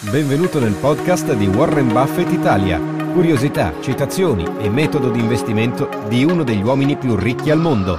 Benvenuto nel podcast di Warren Buffett Italia. Curiosità, citazioni e metodo di investimento di uno degli uomini più ricchi al mondo.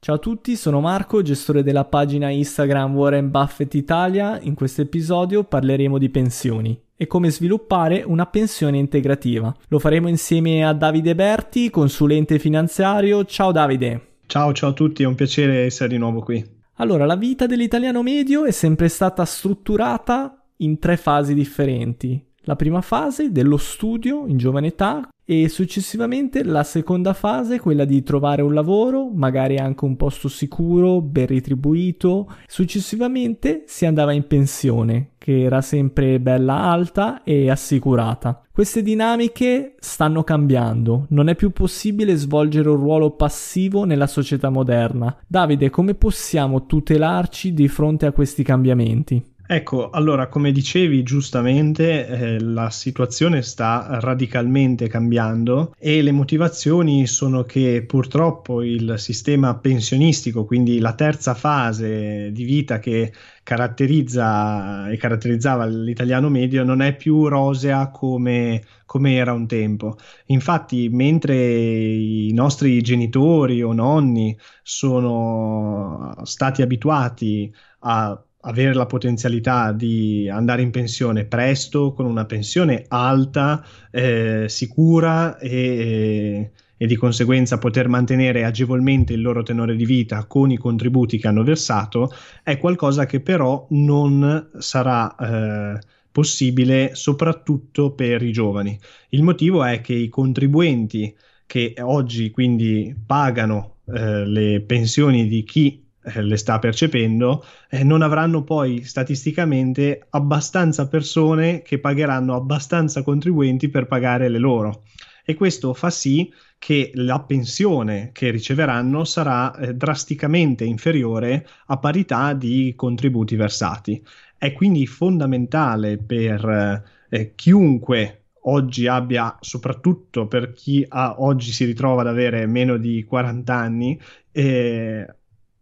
Ciao a tutti, sono Marco, gestore della pagina Instagram Warren Buffett Italia. In questo episodio parleremo di pensioni e come sviluppare una pensione integrativa. Lo faremo insieme a Davide Berti, consulente finanziario. Ciao Davide. Ciao, ciao a tutti, è un piacere essere di nuovo qui. Allora, la vita dell'italiano medio è sempre stata strutturata in tre fasi differenti. La prima fase dello studio in giovane età e successivamente la seconda fase, quella di trovare un lavoro, magari anche un posto sicuro, ben retribuito. Successivamente si andava in pensione, che era sempre bella alta e assicurata. Queste dinamiche stanno cambiando, non è più possibile svolgere un ruolo passivo nella società moderna. Davide, come possiamo tutelarci di fronte a questi cambiamenti? Ecco, allora, come dicevi giustamente, eh, la situazione sta radicalmente cambiando e le motivazioni sono che purtroppo il sistema pensionistico, quindi la terza fase di vita che caratterizza e caratterizzava l'italiano medio, non è più rosea come, come era un tempo. Infatti, mentre i nostri genitori o nonni sono stati abituati a avere la potenzialità di andare in pensione presto, con una pensione alta, eh, sicura e, e, di conseguenza poter mantenere agevolmente il loro tenore di vita con i contributi che hanno versato, è qualcosa che però non sarà eh, possibile soprattutto per i giovani. Il motivo è che i contribuenti che oggi quindi pagano eh, le pensioni di chi eh, le sta percependo, eh, non avranno poi statisticamente abbastanza persone che pagheranno abbastanza contribuenti per pagare le loro. E questo fa sì che la pensione che riceveranno sarà eh, drasticamente inferiore a parità di contributi versati. È quindi fondamentale per eh, chiunque oggi abbia, soprattutto per chi ha, oggi si ritrova ad avere meno di 40 anni, eh,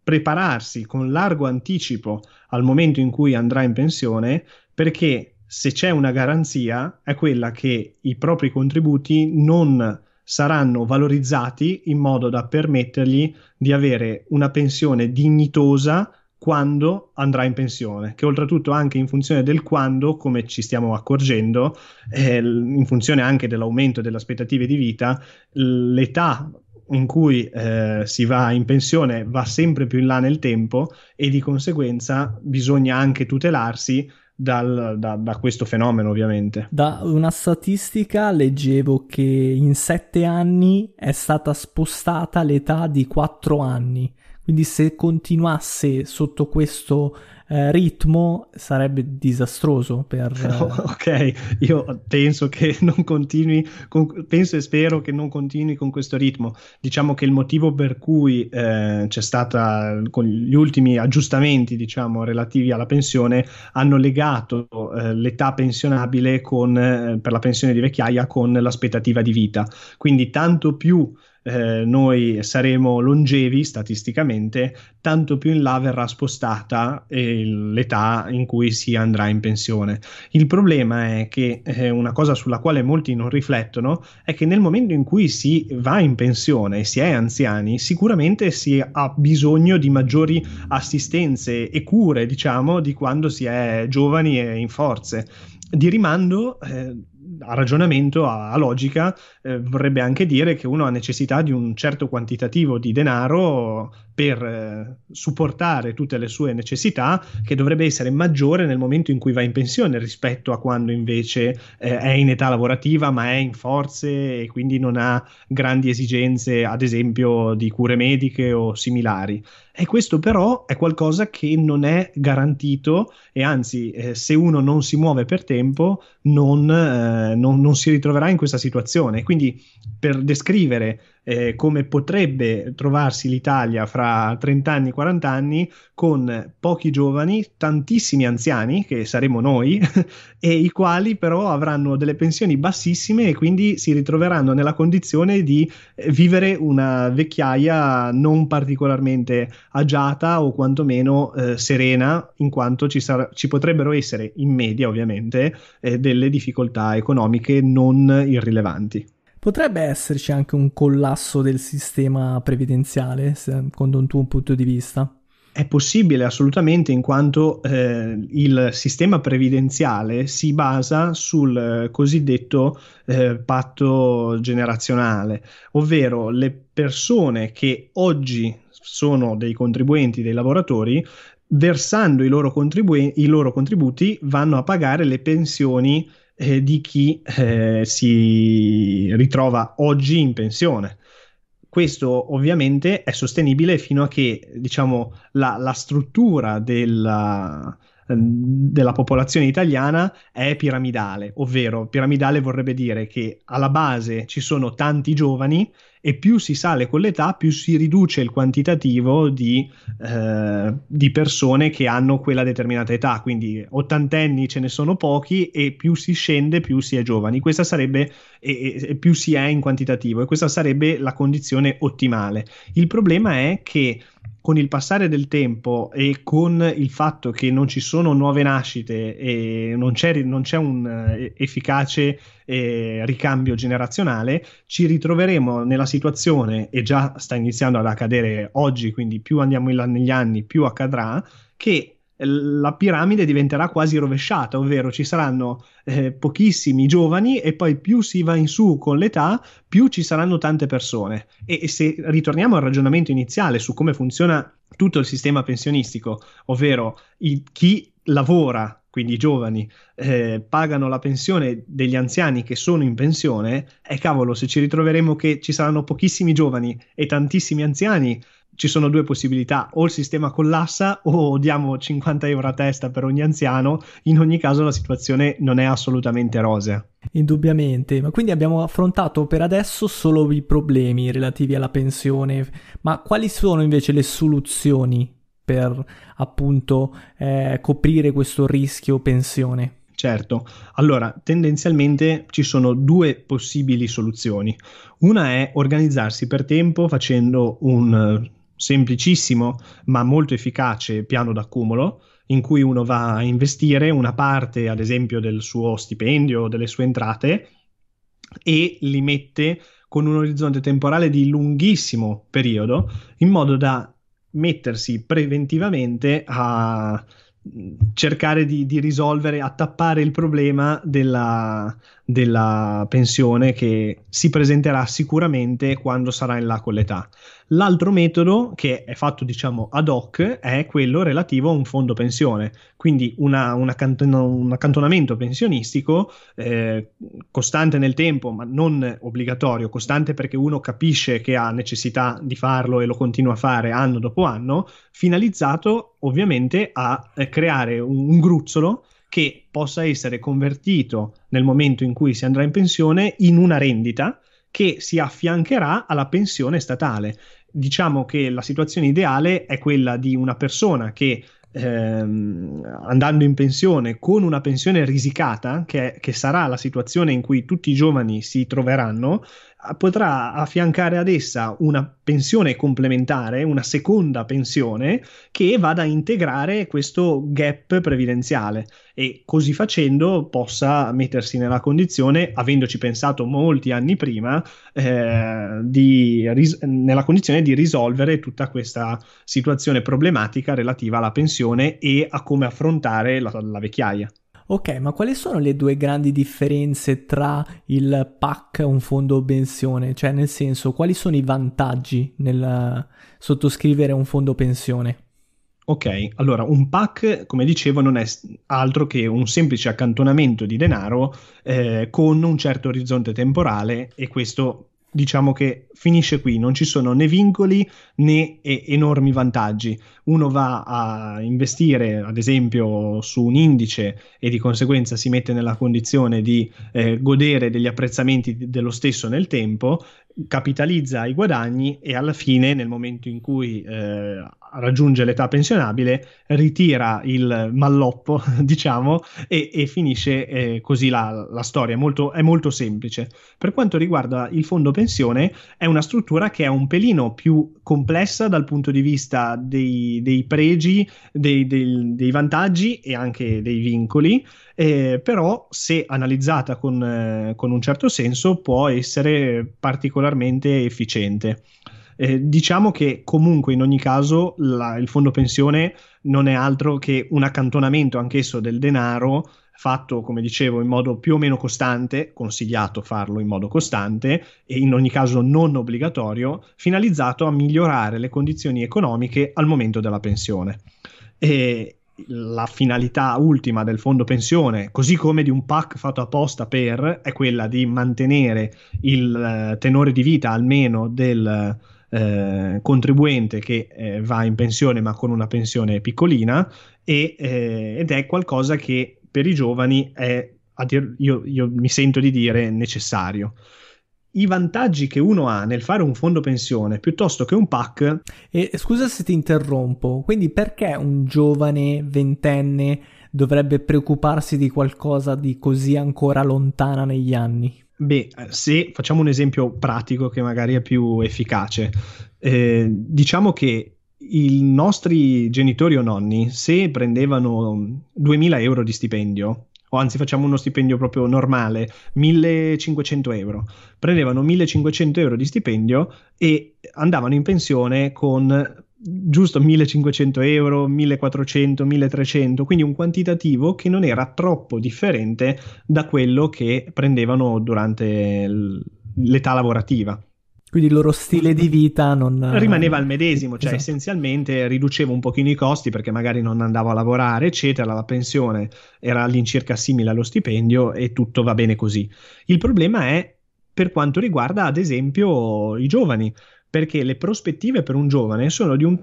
prepararsi con largo anticipo al momento in cui andrà in pensione perché se c'è una garanzia è quella che i propri contributi non saranno valorizzati in modo da permettergli di avere una pensione dignitosa quando andrà in pensione, che oltretutto anche in funzione del quando, come ci stiamo accorgendo, eh, in funzione anche dell'aumento delle aspettative di vita, l'età in cui eh, si va in pensione va sempre più in là nel tempo e di conseguenza bisogna anche tutelarsi dal, da, da, questo fenomeno ovviamente. Da una statistica leggevo che in sette anni è stata spostata l'età di quattro anni, quindi se continuasse sotto questo eh, ritmo sarebbe disastroso per... ok, io penso che non continui, con, penso e spero che non continui con questo ritmo. Diciamo che il motivo per cui eh, c'è stata, con gli ultimi aggiustamenti, diciamo, relativi alla pensione, hanno legato eh, l'età pensionabile con, eh, per la pensione di vecchiaia con l'aspettativa di vita. Quindi tanto più eh, noi saremo longevi statisticamente, tanto più in là verrà spostata eh, l'età in cui si andrà in pensione. Il problema è che eh, una cosa sulla quale molti non riflettono è che nel momento in cui si va in pensione e si è anziani, sicuramente si ha bisogno di maggiori assistenze e cure, diciamo, di quando si è giovani e in forze. Di rimando, eh, a ragionamento, a, a logica, eh, vorrebbe anche dire che uno ha necessità di un certo quantitativo di denaro per eh, supportare tutte le sue necessità che dovrebbe essere maggiore nel momento in cui va in pensione rispetto a quando invece eh, è in età lavorativa ma è in forze e quindi non ha grandi esigenze ad esempio di cure mediche o similari. E questo però è qualcosa che non è garantito e anzi eh, se uno non si muove per tempo non, eh, non, non si ritroverà in questa situazione. Quindi per descrivere eh, come potrebbe trovarsi l'Italia fra 30 anni, 40 anni, con pochi giovani, tantissimi anziani, che saremo noi, e i quali però avranno delle pensioni bassissime e quindi si ritroveranno nella condizione di eh, vivere una vecchiaia non particolarmente agiata o quantomeno eh, serena, in quanto ci, sar- ci, potrebbero essere, in media ovviamente, eh, delle difficoltà economiche non irrilevanti. Potrebbe esserci anche un collasso del sistema previdenziale, secondo un tuo punto di vista? È possibile assolutamente in quanto eh, il sistema previdenziale si basa sul cosiddetto eh, patto generazionale, ovvero le persone che oggi sono dei contribuenti, dei lavoratori, versando i loro, contribu- i loro contributi vanno a pagare le pensioni eh, di chi eh, si ritrova oggi in pensione. Questo ovviamente è sostenibile fino a che diciamo, la, la struttura della, della popolazione italiana è piramidale, ovvero piramidale vorrebbe dire che alla base ci sono tanti giovani e più si sale con l'età, più si riduce il quantitativo di, eh, di, persone che hanno quella determinata età. Quindi ottantenni ce ne sono pochi e più si scende, più si è giovani. Questa sarebbe, e, e più si è in quantitativo, e questa sarebbe la condizione ottimale. Il problema è che con il passare del tempo e con il fatto che non ci sono nuove nascite e non c'è, non c'è un uh, efficace eh, ricambio generazionale, ci ritroveremo nella situazione, e già sta iniziando ad accadere oggi, quindi più andiamo in là negli anni, più accadrà, che la piramide diventerà quasi rovesciata, ovvero ci saranno eh, pochissimi giovani e poi più si va in su con l'età, più ci saranno tante persone. E, e se ritorniamo al ragionamento iniziale su come funziona tutto il sistema pensionistico, ovvero i, chi lavora, quindi i giovani, eh, pagano la pensione degli anziani che sono in pensione, e cavolo, se ci ritroveremo che ci saranno pochissimi giovani e tantissimi anziani, ci sono due possibilità, o il sistema collassa o diamo 50 euro a testa per ogni anziano, in ogni caso la situazione non è assolutamente rosea. Indubbiamente, ma quindi abbiamo affrontato per adesso solo i problemi relativi alla pensione, ma quali sono invece le soluzioni per appunto eh, coprire questo rischio pensione? Certo, allora tendenzialmente ci sono due possibili soluzioni. Una è organizzarsi per tempo facendo un semplicissimo ma molto efficace piano d'accumulo in cui uno va a investire una parte, ad esempio, del suo stipendio o delle sue entrate e li mette con un orizzonte temporale di lunghissimo periodo in modo da mettersi preventivamente a cercare di, di, risolvere, a tappare il problema della, della pensione che si presenterà sicuramente quando sarà in là con l'età. L'altro metodo che è fatto diciamo ad hoc è quello relativo a un fondo pensione, quindi una, una canton- un accantonamento pensionistico eh, costante nel tempo, ma non obbligatorio, costante perché uno capisce che ha necessità di farlo e lo continua a fare anno dopo anno, finalizzato ovviamente a eh, creare un, un gruzzolo che possa essere convertito nel momento in cui si andrà in pensione in una rendita che si affiancherà alla pensione statale. Diciamo che la situazione ideale è quella di una persona che ehm, andando in pensione con una pensione risicata, che, che, sarà la situazione in cui tutti i giovani si troveranno, potrà affiancare ad essa una pensione complementare, una seconda pensione che vada a integrare questo gap previdenziale e così facendo possa mettersi nella condizione, avendoci pensato molti anni prima, eh, di, ris- nella condizione di risolvere tutta questa situazione problematica relativa alla pensione e a come affrontare la, la vecchiaia. Ok, ma quali sono le due grandi differenze tra il PAC e un fondo pensione? Cioè, nel senso, quali sono i vantaggi nel sottoscrivere un fondo pensione? Ok, allora un PAC, come dicevo, non è altro che un semplice accantonamento di denaro eh, con un certo orizzonte temporale e questo diciamo che finisce qui, non ci sono né vincoli né e- enormi vantaggi. Uno va a investire, ad esempio, su un indice e di conseguenza si mette nella condizione di eh, godere degli apprezzamenti dello stesso nel tempo, capitalizza i guadagni e alla fine, nel momento in cui eh, raggiunge l'età pensionabile, ritira il malloppo, diciamo, e, e finisce eh, così la, la storia. È molto, è molto, semplice. Per quanto riguarda il fondo pensione, è una struttura che è un pelino più complessa dal punto di vista dei, dei pregi, dei, dei, dei, vantaggi e anche dei vincoli, eh, però se analizzata con, eh, con un certo senso può essere particolarmente efficiente. Eh, diciamo che comunque in ogni caso la, il fondo pensione non è altro che un accantonamento anch'esso del denaro fatto, come dicevo, in modo più o meno costante, consigliato farlo in modo costante e in ogni caso non obbligatorio, finalizzato a migliorare le condizioni economiche al momento della pensione. E la finalità ultima del fondo pensione, così come di un PAC fatto apposta per, è quella di mantenere il eh, tenore di vita almeno del eh, contribuente che eh, va in pensione ma con una pensione piccolina e, eh, ed è qualcosa che per i giovani è, io, io mi sento di dire, necessario i vantaggi che uno ha nel fare un fondo pensione piuttosto che un PAC. E scusa se ti interrompo, quindi perché un giovane ventenne dovrebbe preoccuparsi di qualcosa di così ancora lontana negli anni? Beh, eh, se facciamo un esempio pratico che magari è più efficace, eh, diciamo che i nostri genitori o nonni, se prendevano 2000 euro di stipendio, o anzi facciamo uno stipendio proprio normale, 1500 euro, prendevano 1500 euro di stipendio e andavano in pensione con giusto 1500 euro, 1400, 1300, quindi un quantitativo che non era troppo differente da quello che prendevano durante l'età lavorativa. Quindi il loro stile di vita non... rimaneva al medesimo, cioè esatto. essenzialmente riduceva un pochino i costi perché magari non andavo a lavorare, eccetera, la pensione era all'incirca simile allo stipendio e tutto va bene così. Il problema è per quanto riguarda ad esempio i giovani, perché le prospettive per un giovane sono di un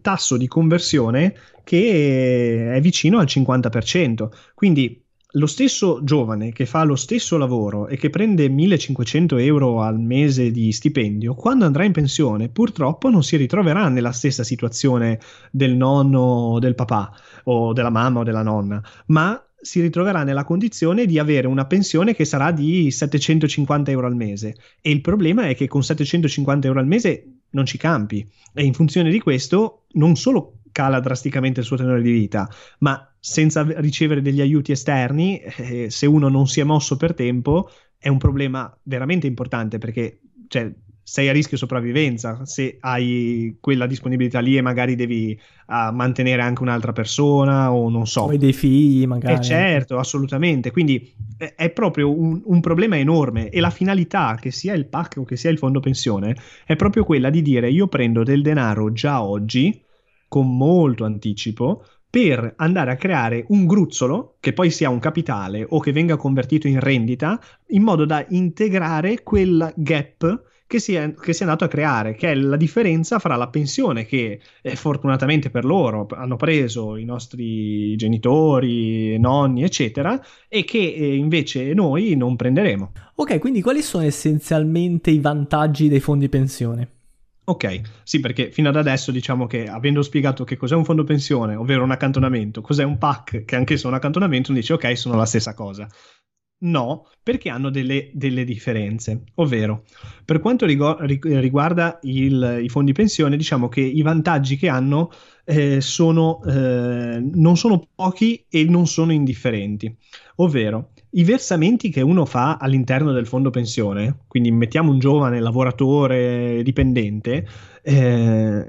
tasso di conversione che è vicino al 50%. Quindi lo stesso giovane che fa lo stesso lavoro e che prende 1500 euro al mese di stipendio, quando andrà in pensione, purtroppo non si ritroverà nella stessa situazione del nonno o del papà o della mamma o della nonna, ma si ritroverà nella condizione di avere una pensione che sarà di 750 euro al mese. E il problema è che con 750 euro al mese non ci campi. E in funzione di questo, non solo cala drasticamente il suo tenore di vita, ma senza ricevere degli aiuti esterni, eh, se uno non si è mosso per tempo, è un problema veramente importante perché cioè, sei a rischio sopravvivenza se hai quella disponibilità lì e magari devi uh, mantenere anche un'altra persona o non so. O dei figli magari. Eh certo, assolutamente. Quindi è, è proprio un, un, problema enorme e la finalità, che sia il PAC o che sia il fondo pensione, è proprio quella di dire io prendo del denaro già oggi con molto anticipo per andare a creare un gruzzolo che poi sia un capitale o che venga convertito in rendita in modo da integrare quel gap che si, è, che si è andato a creare, che è la differenza fra la pensione che eh, fortunatamente per loro hanno preso i nostri genitori, nonni, eccetera, e che eh, invece noi non prenderemo. Ok, quindi quali sono essenzialmente i vantaggi dei fondi pensione? Ok, sì, perché fino ad adesso diciamo che avendo spiegato che cos'è un fondo pensione, ovvero un accantonamento, cos'è un PAC, che anche è un accantonamento, uno dice ok, sono la stessa cosa. No, perché hanno delle, delle differenze, ovvero per quanto riguarda il, i fondi pensione, diciamo che i vantaggi che hanno eh, sono, eh, non sono pochi e non sono indifferenti, ovvero i versamenti che uno fa all'interno del fondo pensione, quindi mettiamo un giovane lavoratore dipendente, eh,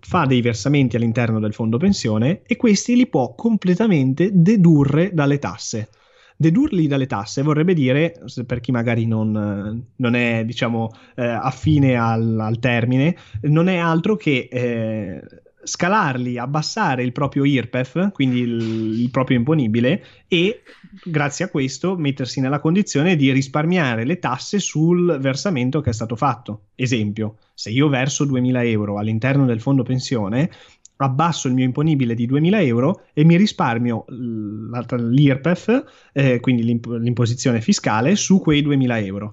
fa dei versamenti all'interno del fondo pensione e questi li può completamente dedurre dalle tasse. Dedurli dalle tasse vorrebbe dire, per chi magari non, non è diciamo eh, affine al, al, termine, non è altro che eh, scalarli, abbassare il proprio IRPEF, quindi il, il, proprio imponibile, e grazie a questo mettersi nella condizione di risparmiare le tasse sul versamento che è stato fatto. Esempio, se io verso 2.000 euro all'interno del fondo pensione, abbasso il mio imponibile di 2.000 euro e mi risparmio l'IRPEF, eh, quindi l'imp- l'imposizione fiscale, su quei 2.000 euro.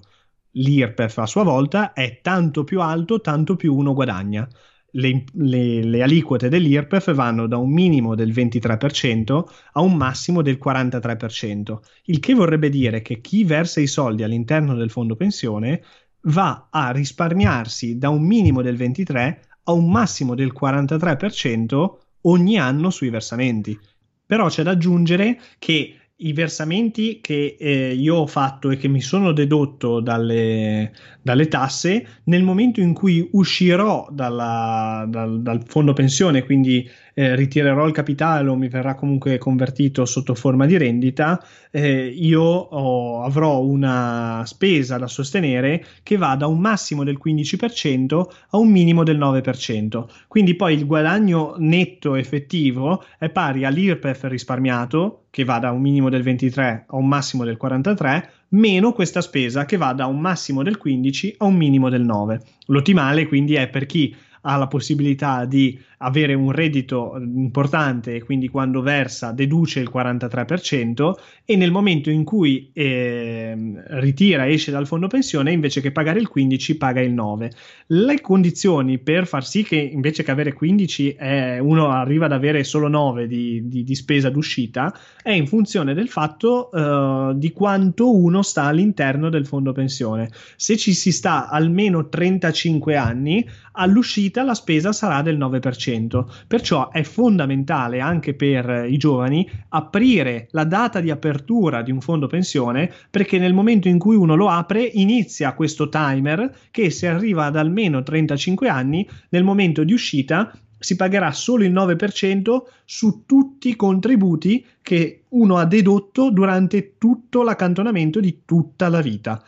L'IRPEF a sua volta è tanto più alto, tanto più uno guadagna le, le, le, aliquote dell'IRPEF vanno da un minimo del 23% a un massimo del 43%, il che vorrebbe dire che chi versa i soldi all'interno del fondo pensione va a risparmiarsi da un minimo del 23% a un massimo del 43% ogni anno sui versamenti. Però c'è da aggiungere che i versamenti che eh, io ho fatto e che mi sono dedotto dalle, dalle tasse, nel momento in cui uscirò dalla, dal, dal, fondo pensione, quindi eh, ritirerò il capitale o mi verrà comunque convertito sotto forma di rendita, eh, io ho, avrò una spesa da sostenere che va da un massimo del 15% a un minimo del 9%. Quindi poi il guadagno netto effettivo è pari all'IRPEF risparmiato, che va da un minimo del 23 a un massimo del 43, meno questa spesa che va da un massimo del 15 a un minimo del 9. L'ottimale quindi è per chi ha la possibilità di avere un reddito importante e quindi quando versa deduce il 43% e nel momento in cui eh, ritira esce dal fondo pensione invece che pagare il 15 paga il 9 le condizioni per far sì che invece che avere 15 eh, uno arriva ad avere solo 9 di, di, di spesa d'uscita è in funzione del fatto eh, di quanto uno sta all'interno del fondo pensione. Se ci si sta almeno 35 anni all'uscita la spesa sarà del 9% 100%. Perciò è fondamentale anche per i giovani aprire la data di apertura di un fondo pensione perché nel momento in cui uno lo apre inizia questo timer che se arriva ad almeno 35 anni nel momento di uscita si pagherà solo il 9% su tutti i contributi che uno ha dedotto durante tutto l'accantonamento di tutta la vita.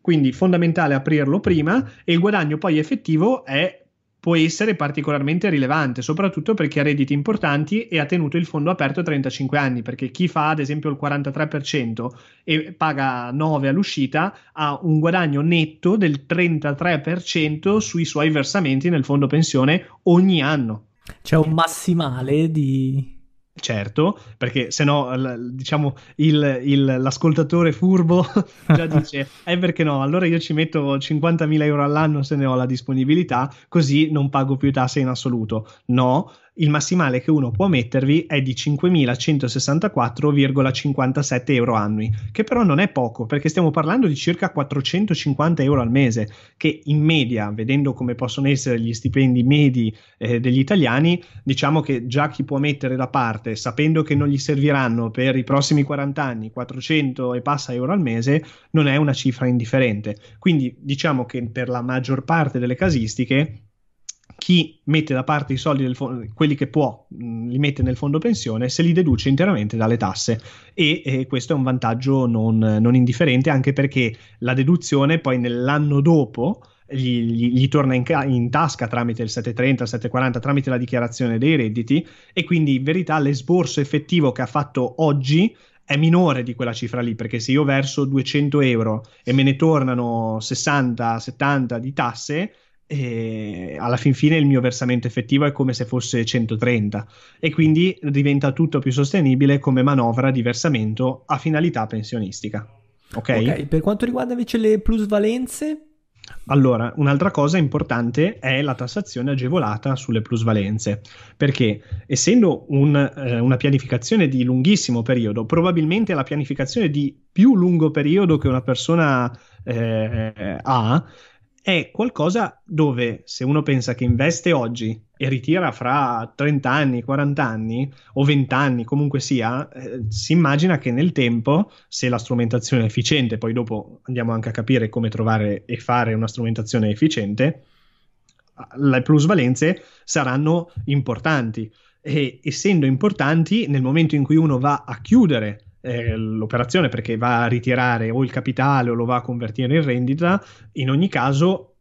Quindi fondamentale aprirlo prima e il guadagno poi effettivo è può essere particolarmente rilevante, soprattutto per chi ha redditi importanti e ha tenuto il fondo aperto 35 anni, perché chi fa ad esempio il 43% e paga 9 all'uscita ha un guadagno netto del 33% sui suoi versamenti nel fondo pensione ogni anno. C'è un massimale di Certo, perché se no, diciamo, il, il, l'ascoltatore furbo già dice, eh perché no, allora io ci metto 50.000 euro all'anno se ne ho la disponibilità, così non pago più tasse in assoluto. No, il massimale che uno può mettervi è di 5.164,57 euro annui, che però non è poco, perché stiamo parlando di circa 450 euro al mese, che in media, vedendo come possono essere gli stipendi medi eh, degli italiani, diciamo che già chi può mettere da parte, sapendo che non gli serviranno per i prossimi 40 anni 400 e passa euro al mese, non è una cifra indifferente. Quindi diciamo che per la maggior parte delle casistiche chi mette da parte i soldi, del fondo, quelli che può, li mette nel fondo pensione, se li deduce interamente dalle tasse. E, e questo è un vantaggio non, non, indifferente anche perché la deduzione poi nell'anno dopo gli, gli, gli torna in, ca- in, tasca tramite il 730, il 740, tramite la dichiarazione dei redditi. E quindi in verità l'esborso effettivo che ha fatto oggi è minore di quella cifra lì, perché se io verso 200 euro e me ne tornano 60, 70 di tasse, e alla fin fine il mio versamento effettivo è come se fosse 130 e quindi diventa tutto più sostenibile come manovra di versamento a finalità pensionistica. Ok? okay per quanto riguarda invece le plusvalenze? Allora, un'altra cosa importante è la tassazione agevolata sulle plusvalenze, perché essendo un, eh, una pianificazione di lunghissimo periodo, probabilmente la pianificazione di più lungo periodo che una persona eh, ha, è qualcosa dove se uno pensa che investe oggi e ritira fra 30 anni, 40 anni o 20 anni, comunque sia, eh, si immagina che nel tempo, se la strumentazione è efficiente, poi dopo andiamo anche a capire come trovare e fare una strumentazione efficiente, le plusvalenze saranno importanti. E essendo importanti nel momento in cui uno va a chiudere eh, l'operazione perché va a ritirare o il capitale o lo va a convertire in rendita, in ogni caso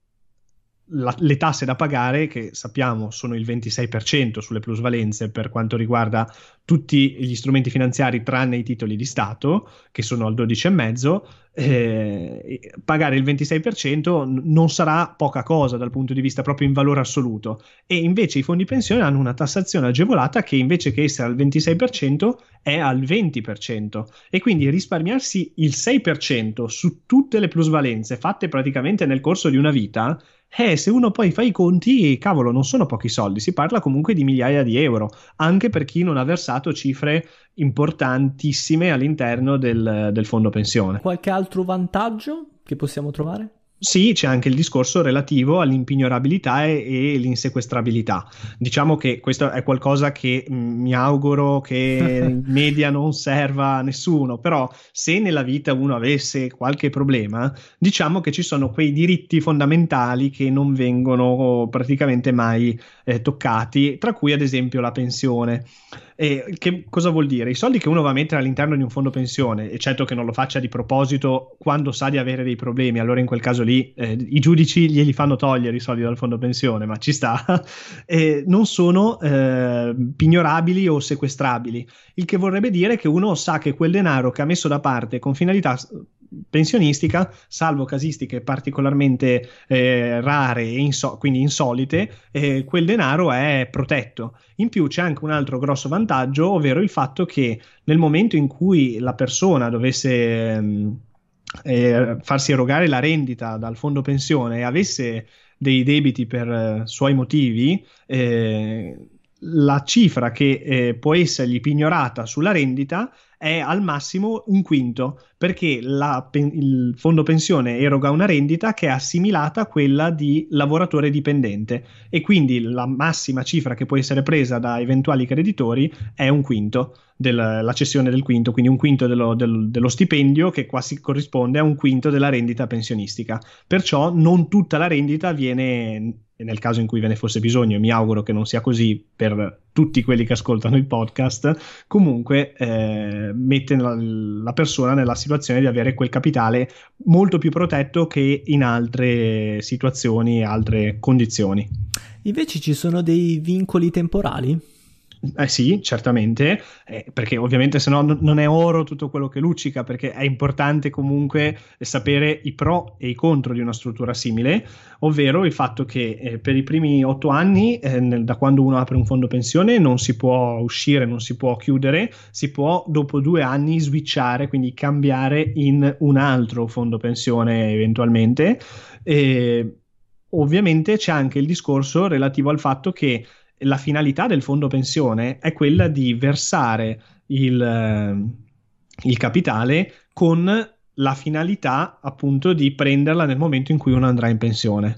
la, le tasse da pagare, che sappiamo sono il 26% sulle plusvalenze per quanto riguarda tutti gli strumenti finanziari tranne i titoli di Stato, che sono al 12,5%, eh, pagare il 26% non sarà poca cosa dal punto di vista proprio in valore assoluto. E invece i fondi pensione hanno una tassazione agevolata che invece che essere al 26% è al 20%. E quindi risparmiarsi il 6% su tutte le plusvalenze fatte praticamente nel corso di una vita eh, se uno poi fa i conti, cavolo, non sono pochi soldi, si parla comunque di migliaia di euro, anche per chi non ha versato cifre importantissime all'interno del, del fondo pensione. Qualche altro vantaggio che possiamo trovare? Sì, c'è anche il discorso relativo all'impignorabilità e, e l'insequestrabilità. Diciamo che questo è qualcosa che mh, mm, mi auguro che in media non serva a nessuno, però se nella vita uno avesse qualche problema, diciamo che ci sono quei diritti fondamentali che non vengono praticamente mai eh, toccati, tra cui ad esempio la pensione. E che cosa vuol dire? I soldi che uno va a mettere all'interno di un fondo pensione, eccetto che non lo faccia di proposito quando sa di avere dei problemi, allora in quel caso lì eh, i giudici glieli fanno togliere i soldi dal fondo pensione, ma ci sta, eh, non sono eh, pignorabili o sequestrabili. Il che vorrebbe dire che uno sa che quel denaro che ha messo da parte con finalità pensionistica, salvo casistiche particolarmente eh, rare e inso- quindi insolite, eh, quel denaro è protetto. In più c'è anche un altro grosso vantaggio, ovvero il fatto che nel momento in cui la persona dovesse mm, eh, farsi erogare la rendita dal fondo pensione e avesse dei debiti per eh, suoi motivi, eh, la cifra che eh, può essergli pignorata sulla rendita è al massimo un quinto, perché la, il fondo pensione eroga una rendita che è assimilata a quella di lavoratore dipendente e quindi la massima cifra che può essere presa da eventuali creditori è un quinto, del, la cessione del quinto, quindi un quinto dello, del, dello stipendio che quasi corrisponde a un quinto della rendita pensionistica. Perciò non tutta la rendita viene e nel caso in cui ve ne fosse bisogno, mi auguro che non sia così per tutti quelli che ascoltano il podcast, comunque eh, mette la, la, persona nella situazione di avere quel capitale molto più protetto che in altre situazioni, altre condizioni. Invece ci sono dei vincoli temporali? Eh sì, certamente, eh, perché ovviamente se no non è oro tutto quello che luccica, perché è importante comunque sapere i pro e i contro di una struttura simile, ovvero il fatto che eh, per i primi otto anni, eh, nel, da quando uno apre un fondo pensione, non si può uscire, non si può chiudere, si può dopo due anni switchare, quindi cambiare in un altro fondo pensione eventualmente. E, ovviamente c'è anche il discorso relativo al fatto che la finalità del fondo pensione è quella di versare il, eh, il capitale con la finalità appunto di prenderla nel momento in cui uno andrà in pensione.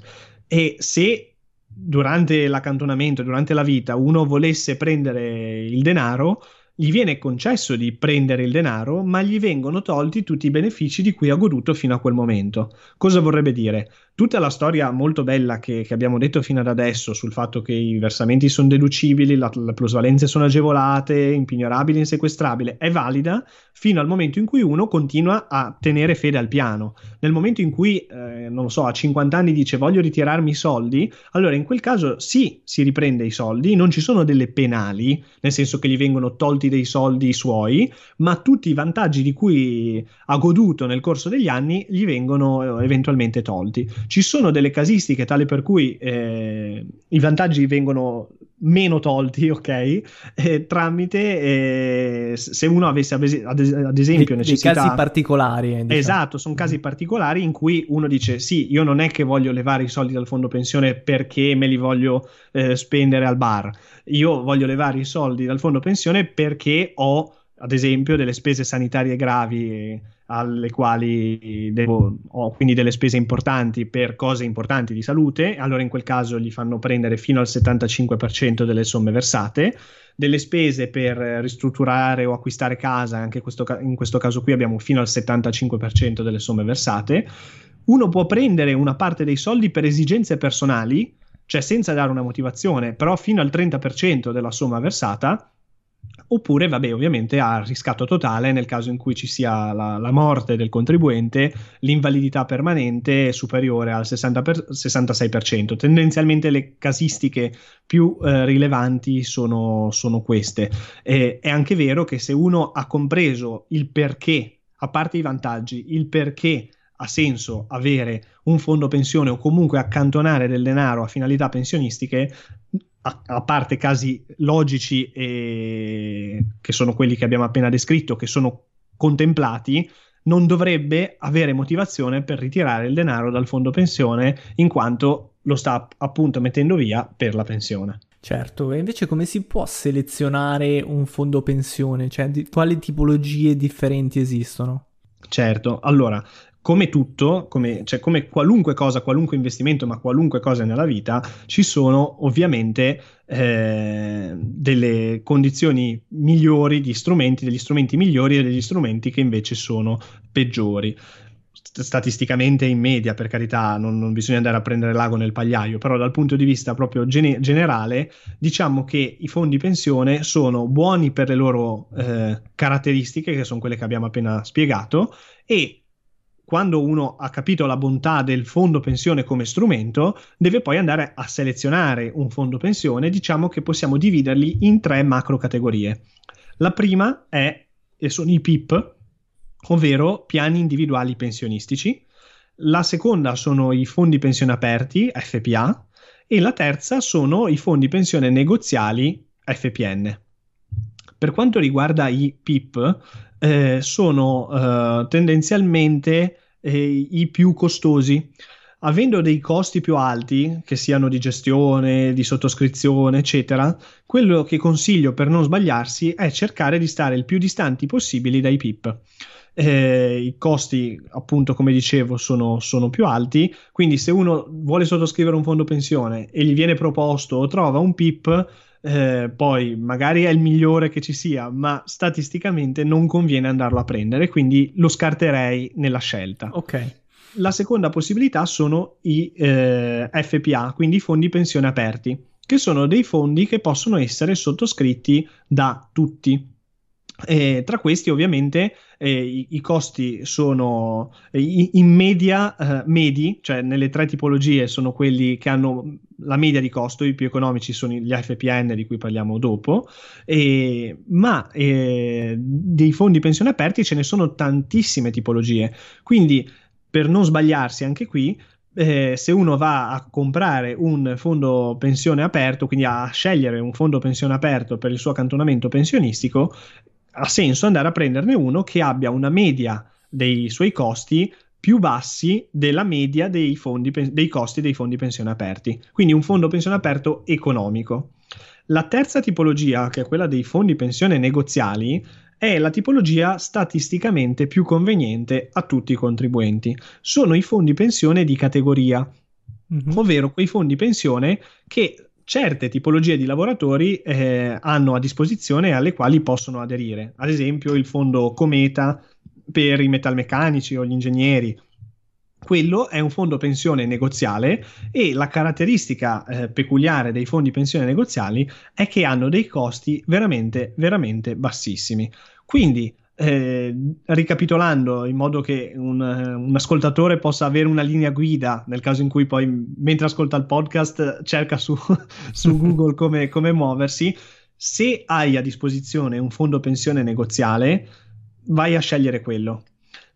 E se durante l'accantonamento, durante la vita, uno volesse prendere il denaro, gli viene concesso di prendere il denaro, ma gli vengono tolti tutti i benefici di cui ha goduto fino a quel momento. Cosa vorrebbe dire? Tutta la storia molto bella che, che, abbiamo detto fino ad adesso sul fatto che i versamenti sono deducibili, la, le plusvalenze sono agevolate, impignorabili, insequestrabile, è valida fino al momento in cui uno continua a tenere fede al piano. Nel momento in cui, eh, non lo so, a 50 anni dice voglio ritirarmi i soldi, allora in quel caso sì, si riprende i soldi, non ci sono delle penali, nel senso che gli vengono tolti dei soldi suoi, ma tutti i vantaggi di cui ha goduto nel corso degli anni gli vengono eh, eventualmente tolti ci sono delle casistiche tale per cui eh, i vantaggi vengono meno tolti, ok? Eh, tramite eh, se uno avesse ad, esempio De, necessità... Dei casi particolari. Eh, diciamo. Esatto, sono casi particolari in cui uno dice sì, io non è che voglio levare i soldi dal fondo pensione perché me li voglio eh, spendere al bar, io voglio levare i soldi dal fondo pensione perché ho ad esempio delle spese sanitarie gravi alle quali devo, ho quindi delle spese importanti per cose importanti di salute, allora in quel caso gli fanno prendere fino al 75% delle somme versate, delle spese per ristrutturare o acquistare casa, anche questo, in questo caso qui abbiamo fino al 75% delle somme versate. Uno può prendere una parte dei soldi per esigenze personali, cioè senza dare una motivazione, però fino al 30% della somma versata, oppure vabbè ovviamente a riscatto totale nel caso in cui ci sia la, la morte del contribuente, l'invalidità permanente superiore al 60 per, 66%. Tendenzialmente le casistiche più eh, rilevanti sono, sono queste. Eh, è anche vero che se uno ha compreso il perché, a parte i vantaggi, il perché ha senso avere un fondo pensione o comunque accantonare del denaro a finalità pensionistiche, a, a parte casi logici e, che sono quelli che abbiamo appena descritto, che sono contemplati, non dovrebbe avere motivazione per ritirare il denaro dal fondo pensione in quanto lo sta appunto mettendo via per la pensione. Certo, e invece come si può selezionare un fondo pensione? Cioè, di, quali tipologie differenti esistono? Certo, allora come tutto, come, cioè come qualunque cosa, qualunque investimento, ma qualunque cosa nella vita, ci sono ovviamente eh, delle condizioni migliori di strumenti, degli strumenti migliori e degli strumenti che invece sono peggiori. Statisticamente in media, per carità, non, non, bisogna andare a prendere l'ago nel pagliaio, però dal punto di vista proprio gene- generale, diciamo che i fondi pensione sono buoni per le loro eh, caratteristiche, che sono quelle che abbiamo appena spiegato, e quando uno ha capito la bontà del fondo pensione come strumento, deve poi andare a selezionare un fondo pensione. Diciamo che possiamo dividerli in tre macro categorie. La prima è, sono i PIP, ovvero piani individuali pensionistici. La seconda sono i fondi pensione aperti, FPA, e la terza sono i fondi pensione negoziali, FPN. Per quanto riguarda i PIP, eh, sono eh, tendenzialmente eh, i più costosi. Avendo dei costi più alti, che siano di gestione, di sottoscrizione, eccetera, quello che consiglio per non sbagliarsi è cercare di stare il più distanti possibili dai PIP. Eh, I costi, appunto, come dicevo, sono, sono, più alti. Quindi, se uno vuole sottoscrivere un fondo pensione e gli viene proposto o trova un PIP, eh, poi magari è il migliore che ci sia, ma statisticamente non conviene andarlo a prendere, quindi lo scarterei nella scelta. Ok. La seconda possibilità sono i eh, FPA, quindi i fondi pensione aperti, che sono dei fondi che possono essere sottoscritti da tutti. E tra questi ovviamente eh, i, i, costi sono eh, in media eh, medi, cioè nelle tre tipologie sono quelli che hanno la media di costo, i più economici sono gli FPN di cui parliamo dopo, ma eh, dei fondi pensione aperti ce ne sono tantissime tipologie, quindi per non sbagliarsi anche qui eh, se uno va a comprare un fondo pensione aperto, quindi a scegliere un fondo pensione aperto per il suo accantonamento pensionistico, ha senso andare a prenderne uno che abbia una media dei suoi costi più bassi della media dei, fondi, dei costi dei fondi pensione aperti. Quindi un fondo pensione aperto economico. La terza tipologia, che è quella dei fondi pensione negoziali, è la tipologia statisticamente più conveniente a tutti i contribuenti. Sono i fondi pensione di categoria, mm-hmm. ovvero quei fondi pensione che certe tipologie di lavoratori eh, hanno a disposizione e alle quali possono aderire. Ad esempio il fondo Cometa per i metalmeccanici o gli ingegneri. Quello è un fondo pensione negoziale e la caratteristica eh, peculiare dei fondi pensione negoziali è che hanno dei costi veramente, veramente bassissimi. Quindi eh, ricapitolando in modo che un, un, ascoltatore possa avere una linea guida nel caso in cui poi mentre ascolta il podcast cerca su, su Google come, come muoversi, se hai a disposizione un fondo pensione negoziale, vai a scegliere quello.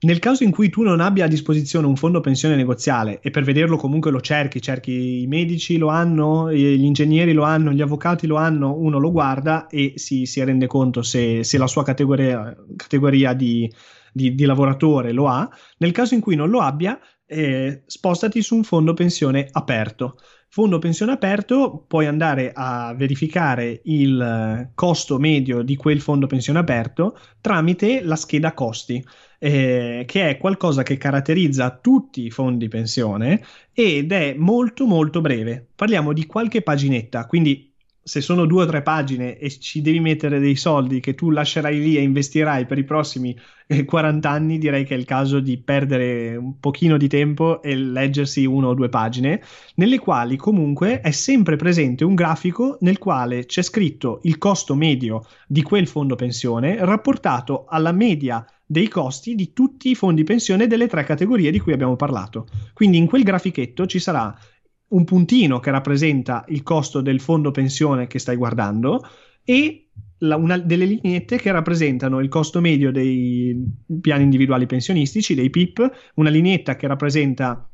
Nel caso in cui tu non abbia a disposizione un fondo pensione negoziale e per vederlo comunque lo cerchi, cerchi i medici lo hanno, gli ingegneri lo hanno, gli avvocati lo hanno, uno lo guarda e si, si rende conto se, se, la sua categoria, categoria di, di, di, lavoratore lo ha. Nel caso in cui non lo abbia, eh, spostati su un fondo pensione aperto. Fondo pensione aperto, puoi andare a verificare il costo medio di quel fondo pensione aperto tramite la scheda costi eh, che è qualcosa che caratterizza tutti i fondi pensione ed è molto molto breve. Parliamo di qualche paginetta, quindi se sono due o tre pagine e ci devi mettere dei soldi che tu lascerai lì e investirai per i prossimi 40 eh, anni, direi che è il caso di perdere un pochino di tempo e leggersi una o due pagine, nelle quali comunque è sempre presente un grafico nel quale c'è scritto il costo medio di quel fondo pensione rapportato alla media dei costi di tutti i fondi pensione delle tre categorie di cui abbiamo parlato. Quindi in quel grafichetto ci sarà un puntino che rappresenta il costo del fondo pensione che stai guardando e la, una, delle lineette che rappresentano il costo medio dei piani individuali pensionistici, dei PIP, una lineetta che rappresenta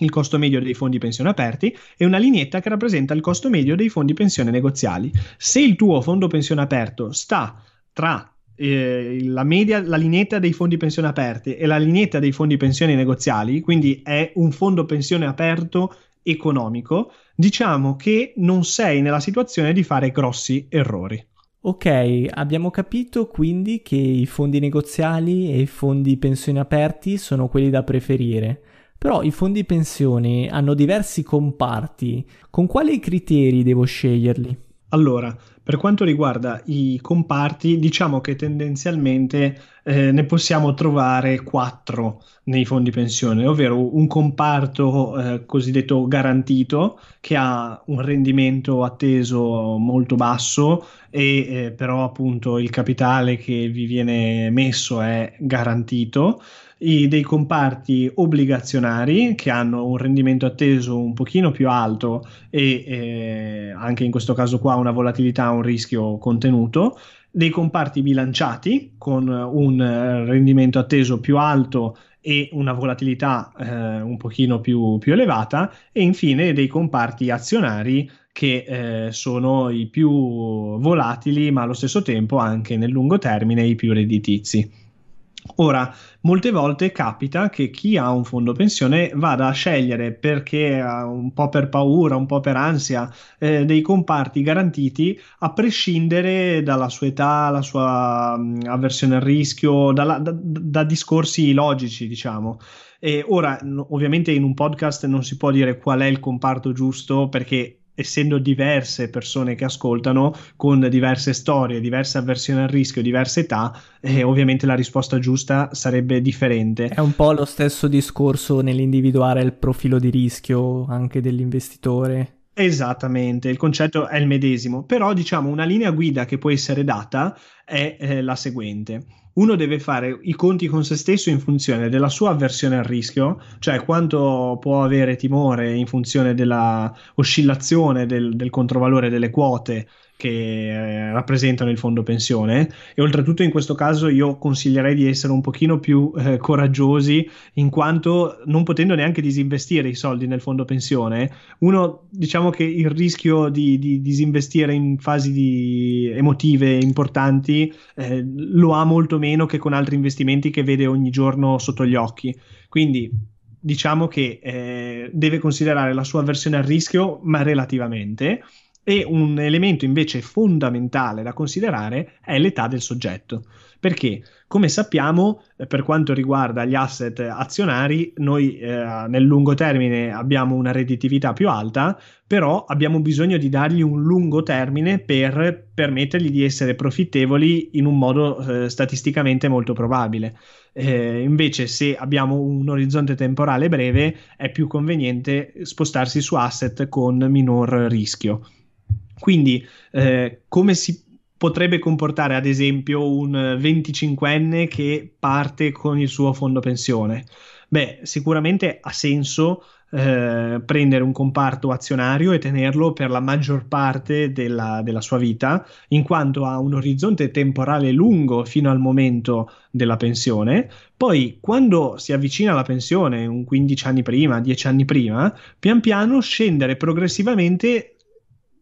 il costo medio dei fondi pensione aperti e una lineetta che rappresenta il costo medio dei fondi pensione negoziali. Se il tuo fondo pensione aperto sta tra eh, la media, la lineetta dei fondi pensione aperti e la lineetta dei fondi pensione negoziali, quindi è un fondo pensione aperto economico, diciamo che non sei nella situazione di fare grossi errori. Ok, abbiamo capito quindi che i fondi negoziali e i fondi pensione aperti sono quelli da preferire. Però i fondi pensione hanno diversi comparti. Con quali criteri devo sceglierli? Allora, per quanto riguarda i comparti, diciamo che tendenzialmente eh, ne possiamo trovare quattro nei fondi pensione, ovvero un comparto eh, cosiddetto garantito che ha un rendimento atteso molto basso e eh, però appunto il capitale che vi viene messo è garantito. I, dei comparti obbligazionari che hanno un rendimento atteso un pochino più alto e eh, anche in questo caso qua una volatilità, un rischio contenuto, dei comparti bilanciati con un rendimento atteso più alto e una volatilità eh, un pochino più, più, elevata e infine dei comparti azionari che eh, sono i più volatili ma allo stesso tempo anche nel lungo termine i più redditizi. Ora, molte volte capita che chi ha un fondo pensione vada a scegliere perché ha un po' per paura, un po' per ansia, eh, dei comparti garantiti a prescindere dalla sua età, la sua mh, avversione al rischio, dalla, da, da, discorsi logici, diciamo. E ora, ovviamente in un podcast non si può dire qual è il comparto giusto perché essendo diverse persone che ascoltano con diverse storie, diverse avversioni al rischio, diverse età, eh, ovviamente la risposta giusta sarebbe differente. È un po' lo stesso discorso nell'individuare il profilo di rischio anche dell'investitore. Esattamente, il concetto è il medesimo, però diciamo una linea guida che può essere data è eh, la seguente uno deve fare i conti con se stesso in funzione della sua avversione al rischio, cioè quanto può avere timore in funzione della oscillazione del, del controvalore delle quote che eh, rappresentano il fondo pensione. E oltretutto in questo caso io consiglierei di essere un pochino più eh, coraggiosi in quanto non potendo neanche disinvestire i soldi nel fondo pensione. Uno diciamo che il rischio di, di disinvestire in fasi di emotive importanti eh, lo ha molto meno che con altri investimenti che vede ogni giorno sotto gli occhi. Quindi diciamo che eh, deve considerare la sua versione al rischio ma relativamente e un elemento invece fondamentale da considerare è l'età del soggetto. Perché, come sappiamo, per quanto riguarda gli asset azionari, noi eh, nel lungo termine abbiamo una redditività più alta, però abbiamo bisogno di dargli un lungo termine per permettergli di essere profittevoli in un modo eh, statisticamente molto probabile. Eh, invece, se abbiamo un orizzonte temporale breve, è più conveniente spostarsi su asset con minor rischio. Quindi, eh, come si potrebbe comportare ad esempio un 25enne che parte con il suo fondo pensione? Beh, sicuramente ha senso eh, prendere un comparto azionario e tenerlo per la maggior parte della, della, sua vita, in quanto ha un orizzonte temporale lungo fino al momento della pensione. Poi, quando si avvicina alla pensione, un 15 anni prima, 10 anni prima, pian piano scendere progressivamente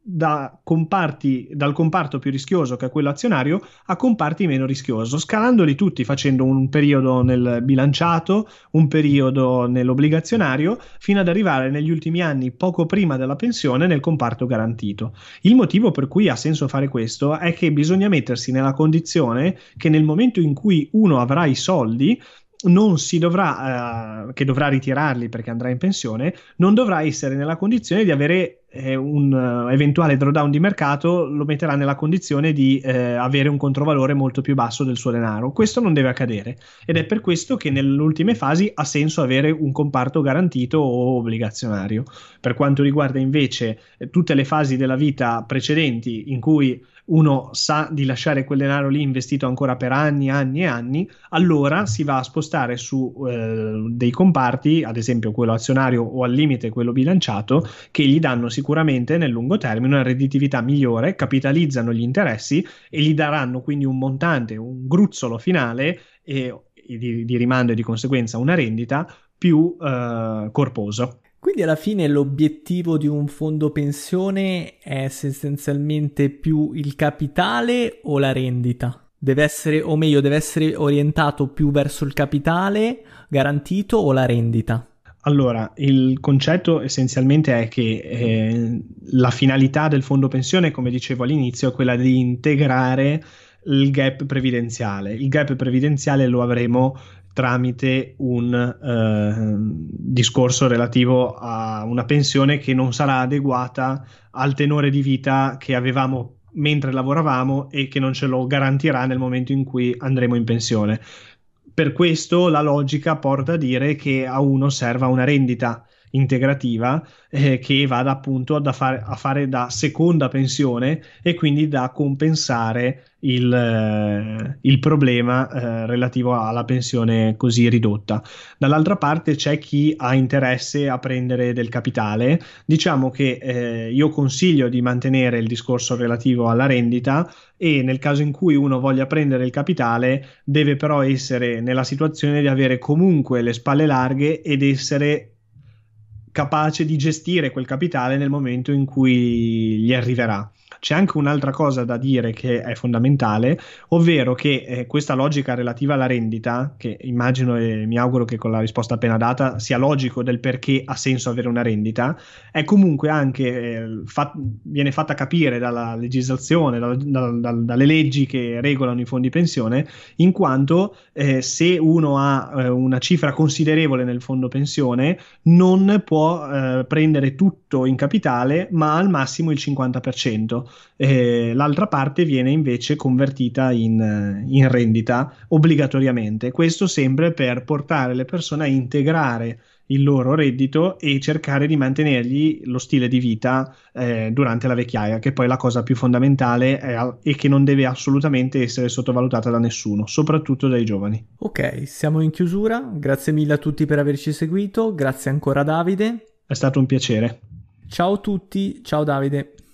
da comparti, dal comparto più rischioso che è quello azionario a comparti meno rischioso, scalandoli tutti facendo un periodo nel bilanciato, un periodo nell'obbligazionario, fino ad arrivare negli ultimi anni, poco prima della pensione, nel comparto garantito. Il motivo per cui ha senso fare questo è che bisogna mettersi nella condizione che nel momento in cui uno avrà i soldi, non si dovrà, eh, che dovrà ritirarli perché andrà in pensione, non dovrà essere nella condizione di avere eh, un uh, eventuale drawdown di mercato, lo metterà nella condizione di eh, avere un controvalore molto più basso del suo denaro. Questo non deve accadere ed è per questo che nelle ultime fasi ha senso avere un comparto garantito o obbligazionario. Per quanto riguarda invece eh, tutte le fasi della vita precedenti in cui uno sa di lasciare quel denaro lì investito ancora per anni, anni e anni, allora si va a spostare su eh, dei comparti, ad esempio quello azionario o al limite quello bilanciato, che gli danno sicuramente nel lungo termine una redditività migliore, capitalizzano gli interessi e gli daranno quindi un montante, un gruzzolo finale e, e di, di rimando e di conseguenza una rendita più eh, corposo. Quindi alla fine l'obiettivo di un fondo pensione è essenzialmente più il capitale o la rendita? Deve essere, o meglio, deve essere orientato più verso il capitale garantito o la rendita? Allora, il concetto essenzialmente è che eh, la finalità del fondo pensione, come dicevo all'inizio, è quella di integrare il gap previdenziale. Il gap previdenziale lo avremo tramite un eh, discorso relativo a una pensione che non sarà adeguata al tenore di vita che avevamo mentre lavoravamo e che non ce lo garantirà nel momento in cui andremo in pensione. Per questo la logica porta a dire che a uno serva una rendita integrativa eh, che vada appunto fare, a fare da seconda pensione e quindi da compensare il, eh, il problema eh, relativo alla pensione così ridotta. Dall'altra parte c'è chi ha interesse a prendere del capitale. Diciamo che eh, io consiglio di mantenere il discorso relativo alla rendita e nel caso in cui uno voglia prendere il capitale deve però essere nella situazione di avere comunque le spalle larghe ed essere capace di gestire quel capitale nel momento in cui gli arriverà. C'è anche un'altra cosa da dire che è fondamentale, ovvero che eh, questa logica relativa alla rendita, che immagino e mi auguro che con la risposta appena data sia logico del perché ha senso avere una rendita, è comunque anche eh, fa- viene fatta capire dalla legislazione, da, da, da, dalle leggi che regolano i fondi pensione, in quanto eh, se uno ha eh, una cifra considerevole nel fondo pensione non può eh, prendere tutto in capitale, ma al massimo il 50% eh, l'altra parte viene invece convertita in, in rendita obbligatoriamente. Questo sempre per portare le persone a integrare il loro reddito e cercare di mantenergli lo stile di vita eh, durante la vecchiaia, che poi è la cosa più fondamentale è, e che non deve assolutamente essere sottovalutata da nessuno, soprattutto dai giovani. Ok, siamo in chiusura. Grazie mille a tutti per averci seguito. Grazie ancora Davide. È stato un piacere. Ciao a tutti, ciao Davide.